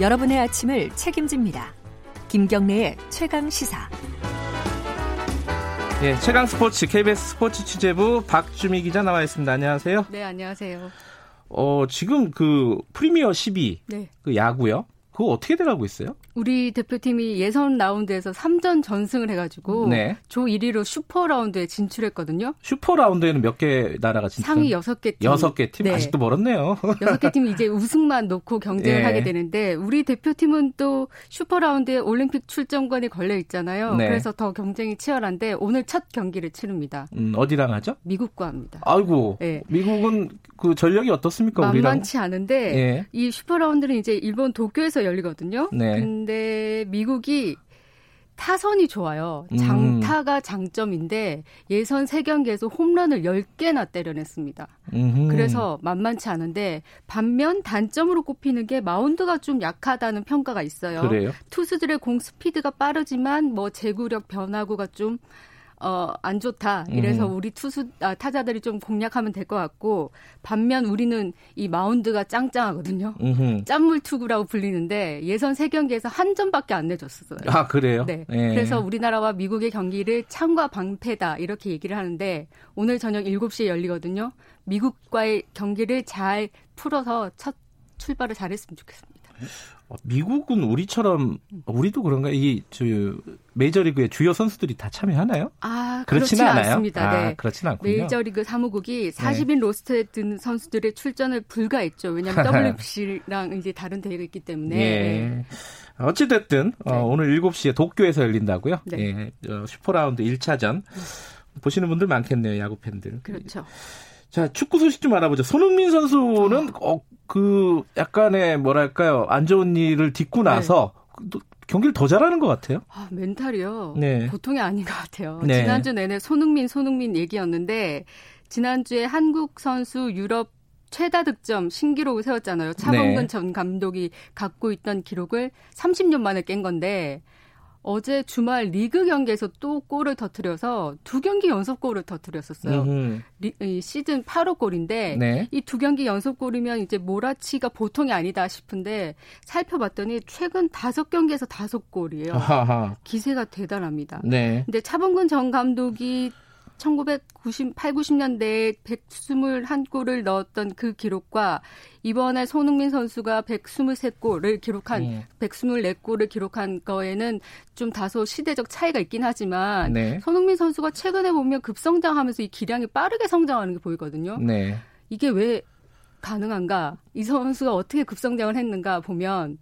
여러분의 아침을 책임집니다. 김경래의 최강 시사. 예, 최강 스포츠 KBS 스포츠 취재부 박주미 기자 나와 있습니다. 안녕하세요. 네, 안녕하세요. 어, 지금 그 프리미어 12 네. 그 야구요. 그거 어떻게 돼가고 있어요? 우리 대표팀이 예선 라운드에서 3전 전승을 해가지고 네. 조 1위로 슈퍼 라운드에 진출했거든요. 슈퍼 라운드에는 몇 개 나라가 진출? 상위 6개 팀. 6개 팀? 네. 아직도 멀었네요. 6개 팀이 이제 우승만 놓고 경쟁을 네. 하게 되는데 우리 대표팀은 또 슈퍼 라운드에 올림픽 출전권이 걸려 있잖아요. 네. 그래서 더 경쟁이 치열한데 오늘 첫 경기를 치릅니다. 음, 어디랑 하죠? 미국과 합니다. 아이고. 네. 미국은 그 전력이 어떻습니까? 만만치 우리랑? 않은데 예. 이 슈퍼 라운드는 이제 일본 도쿄에서 열리거든요. 네. 근데 미국이 타선이 좋아요. 장타가 음. 장점인데 예선 3경기에서 홈런을 10개나 때려냈습니다. 음흠. 그래서 만만치 않은데 반면 단점으로 꼽히는 게 마운드가 좀 약하다는 평가가 있어요. 그래요? 투수들의 공 스피드가 빠르지만 뭐 제구력 변화구가 좀 어, 안 좋다. 이래서 음. 우리 투수, 아, 타자들이 좀 공략하면 될 것 같고, 반면 우리는 이 마운드가 짱짱하거든요. 음흠. 짠물 투구라고 불리는데, 예선 세 경기에서 한 점밖에 안 내줬어요. 아, 그래요? 네. 예. 그래서 우리나라와 미국의 경기를 창과 방패다. 이렇게 얘기를 하는데, 오늘 저녁 7시에 열리거든요. 미국과의 경기를 잘 풀어서 첫 출발을 잘했으면 좋겠습니다. 어, 미국은 우리처럼 우리도 그런가 이저 메이저리그의 주요 선수들이 다 참여하나요? 아 그렇지는 않아요. 않습니다. 아, 네. 그렇지는 않군요. 메이저리그 사무국이 40인 네. 로스트에 든 선수들의 출전을 불가했죠. 왜냐하면 WBC랑 이제 다른 대회가 있기 때문에. 예. 네. 어찌 됐든 어, 네. 오늘 7시에 도쿄에서 열린다고요. 네. 예. 어, 슈퍼라운드 1차전 보시는 분들 많겠네요. 야구 팬들. 그렇죠. 자, 축구 소식 좀 알아보죠. 손흥민 선수는 어, 그 약간의 뭐랄까요 안 좋은 일을 딛고 네. 나서 네. 경기를 더 잘하는 것 같아요. 아, 멘탈이요. 네. 보통이 아닌 것 같아요. 네. 지난주 내내 손흥민 손흥민 얘기였는데 지난주에 한국 선수 유럽 최다 득점 신기록을 세웠잖아요. 차범근 네. 전 감독이 갖고 있던 기록을 30년 만에 깬 건데 어제 주말 리그 경기에서 또 골을 터트려서 두 경기 연속 골을 터트렸었어요. 리, 이 시즌 8호 골인데 네. 이두 경기 연속 골이면 이제 몰아치가 보통이 아니다 싶은데 살펴봤더니 최근 다섯 경기에서 다섯 골이에요. 아하. 기세가 대단합니다. 네. 근데 차범근 전 감독이 1998, 90년대에 121골을 넣었던 그 기록과 이번에 손흥민 선수가 123골을 기록한 네. 124골을 기록한 거에는 좀 다소 시대적 차이가 있긴 하지만 네. 손흥민 선수가 최근에 보면 급성장하면서 이 기량이 빠르게 성장하는 게 보이거든요. 네. 이게 왜 가능한가? 이 선수가 어떻게 급성장을 했는가 보면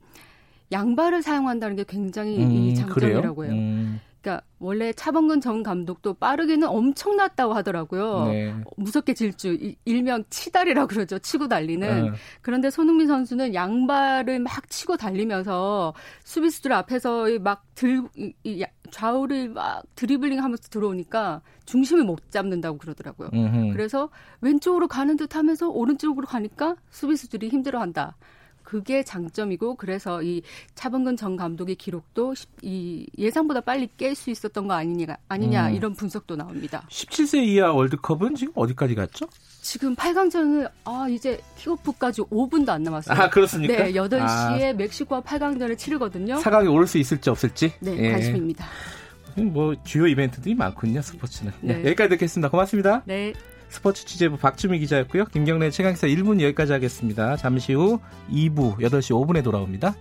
양발을 사용한다는 게 굉장히 음, 이 장점이라고 해요. 음. 그러니까 원래 차범근 전 감독도 빠르기는 엄청났다고 하더라고요. 네. 무섭게 질주, 일명 치달이라고 그러죠. 치고 달리는. 네. 그런데 손흥민 선수는 양발을 막 치고 달리면서 수비수들 앞에서 막 들, 이, 좌우를 막 드리블링 하면서 들어오니까 중심을 못 잡는다고 그러더라고요. 음흠. 그래서 왼쪽으로 가는 듯 하면서 오른쪽으로 가니까 수비수들이 힘들어한다. 그게 장점이고 그래서 이 차범근 전 감독의 기록도 이 예상보다 빨리 깰 수 있었던 거 아니냐 아니냐 음. 이런 분석도 나옵니다. 17세 이하 월드컵은 지금 어디까지 갔죠? 지금 8강전을 아 이제 킥오프까지 5분도 안 남았어요. 아 그렇습니까? 네, 8시에 아. 멕시코와 8강전을 치르거든요. 4강에 오를 수 있을지 없을지? 네, 예. 관심입니다. 뭐 주요 이벤트들이 많군요, 스포츠는. 네. 네, 여기까지 듣겠습니다. 고맙습니다. 네. 스포츠 취재부 박주미 기자였고요. 김경래 최강기사 1분 여기까지 하겠습니다. 잠시 후 2부 8시 5분에 돌아옵니다.